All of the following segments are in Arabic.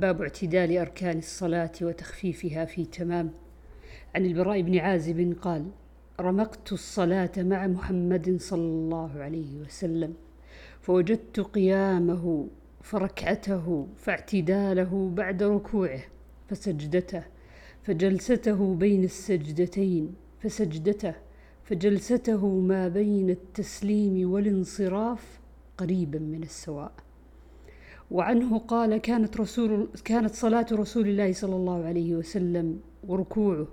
باب اعتدال أركان الصلاة وتخفيفها في تمام. عن البراء بن عازب قال رمقت الصلاة مع محمد صلى الله عليه وسلم فوجدت قيامه فركعته فاعتداله بعد ركوعه فسجدته فجلسته بين السجدتين فسجدته فجلسته ما بين التسليم والانصراف قريبا من السواء. وعنه قال كانت رسول كانت صلاة رسول الله صلى الله عليه وسلم وركوعه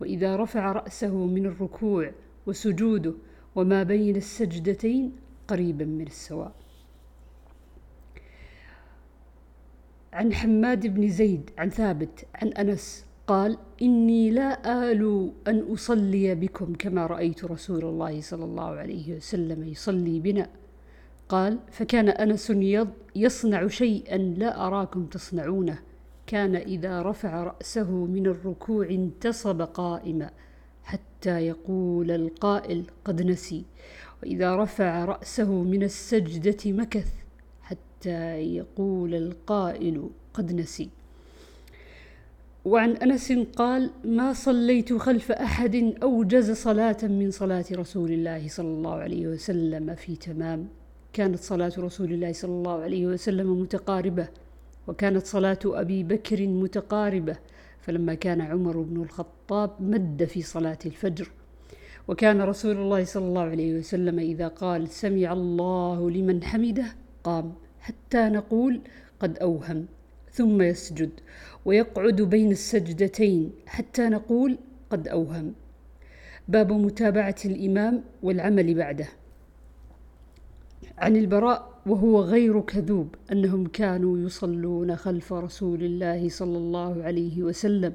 وإذا رفع رأسه من الركوع وسجوده وما بين السجدتين قريبا من السواء. عن حماد بن زيد عن ثابت عن أنس قال إني لا آل أن أصلي بكم كما رأيت رسول الله صلى الله عليه وسلم يصلي بنا قال فكان أنس يصنع شيئا لا أراكم تصنعونه. كان إذا رفع رأسه من الركوع انتصب قائما حتى يقول القائل قد نسي. وإذا رفع رأسه من السجدة مكث حتى يقول القائل قد نسي. وعن أنس قال ما صليت خلف أحد أوجز صلاة من صلاة رسول الله صلى الله عليه وسلم في تمام. كانت صلاة رسول الله صلى الله عليه وسلم متقاربة وكانت صلاة أبي بكر متقاربة فلما كان عمر بن الخطاب مد في صلاة الفجر. وكان رسول الله صلى الله عليه وسلم إذا قال سمع الله لمن حمده قام حتى نقول قد أوهم ثم يسجد ويقعد بين السجدتين حتى نقول قد أوهم. باب متابعة الإمام والعمل بعده. عن البراء وهو غير كذوب أنهم كانوا يصلون خلف رسول الله صلى الله عليه وسلم.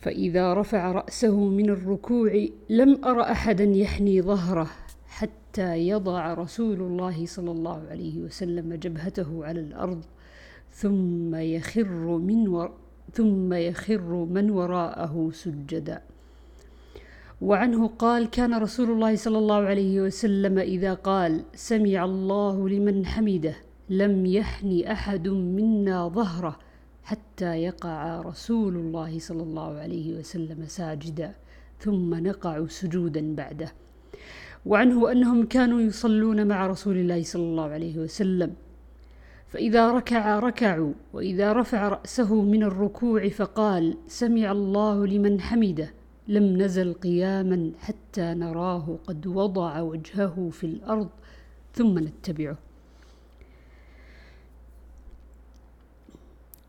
فإذا رفع رأسه من الركوع لم أر أحدا يحني ظهره حتى يضع رسول الله صلى الله عليه وسلم جبهته على الأرض ثم يخر من و... ثم يخر من وراءه سجدا. وعنه قال كان رسول الله صلى الله عليه وسلم إذا قال سمع الله لمن حمده لم يحن أحد منا ظهره حتى يقع رسول الله صلى الله عليه وسلم ساجدا ثم نقع سجودا بعده. وعنه أنهم كانوا يصلون مع رسول الله صلى الله عليه وسلم فإذا ركع ركعوا وإذا رفع رأسه من الركوع فقال سمع الله لمن حمده لم نزل قياما حتى نراه قد وضع وجهه في الأرض ثم نتبعه.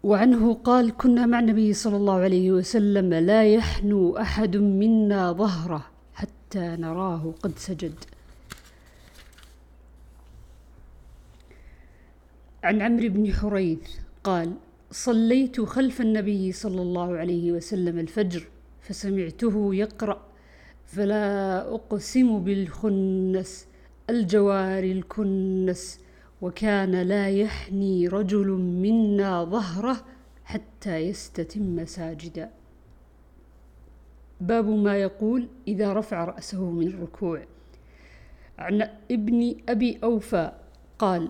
وعنه قال كنا مع النبي صلى الله عليه وسلم لا يحنو أحد منا ظهره حتى نراه قد سجد. عن عمرو بن حريث قال صليت خلف النبي صلى الله عليه وسلم الفجر فسمعته يقرأ. فلا أقسم بالخنس الجوار الكنس وكان لا يحني رجل منا ظهره حتى يستتم ساجدا. باب ما يقول إذا رفع رأسه من الركوع. عن ابن أبي أوفى قال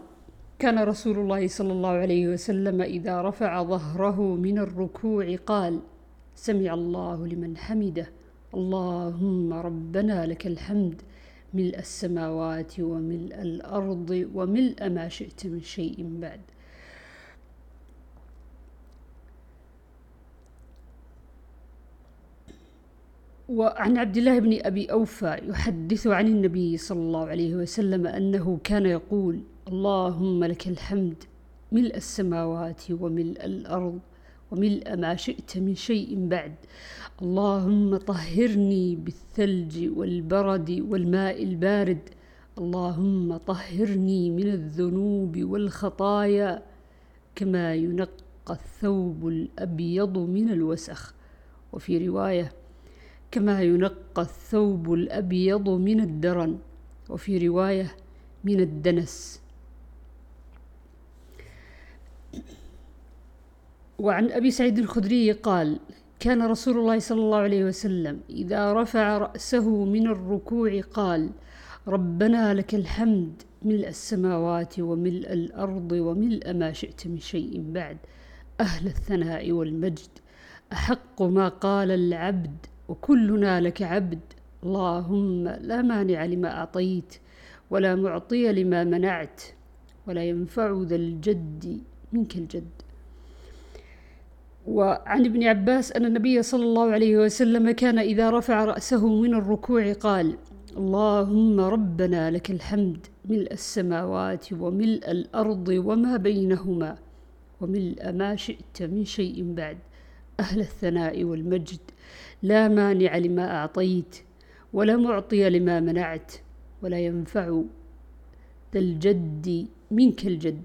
كان رسول الله صلى الله عليه وسلم إذا رفع ظهره من الركوع قال سمع الله لمن حمده. اللهم ربنا لك الحمد ملء السماوات وملء الأرض وملء ما شئت من شيء بعد. وعن عبد الله بن أبي أوفى يحدث عن النبي صلى الله عليه وسلم أنه كان يقول اللهم لك الحمد ملء السماوات وملء الأرض وملء ما شئت من شيء بعد. اللهم طهرني بالثلج والبرد والماء البارد. اللهم طهرني من الذنوب والخطايا كما ينقى الثوب الأبيض من الوسخ. وفي رواية كما ينقى الثوب الأبيض من الدرن. وفي رواية من الدنس. وعن أبي سعيد الخدري قال كان رسول الله صلى الله عليه وسلم إذا رفع رأسه من الركوع قال ربنا لك الحمد ملء السماوات وملء الأرض وملء ما شئت من شيء بعد أهل الثناء والمجد أحق ما قال العبد وكلنا لك عبد اللهم لا مانع لما أعطيت ولا معطي لما منعت ولا ينفع ذا الجد منك الجد. وعن ابن عباس أن النبي صلى الله عليه وسلم كان إذا رفع رأسه من الركوع قال اللهم ربنا لك الحمد ملء السماوات وملء الأرض وما بينهما وملء ما شئت من شيء بعد أهل الثناء والمجد لا مانع لما أعطيت ولا معطي لما منعت ولا ينفع ذا الجد منك الجد.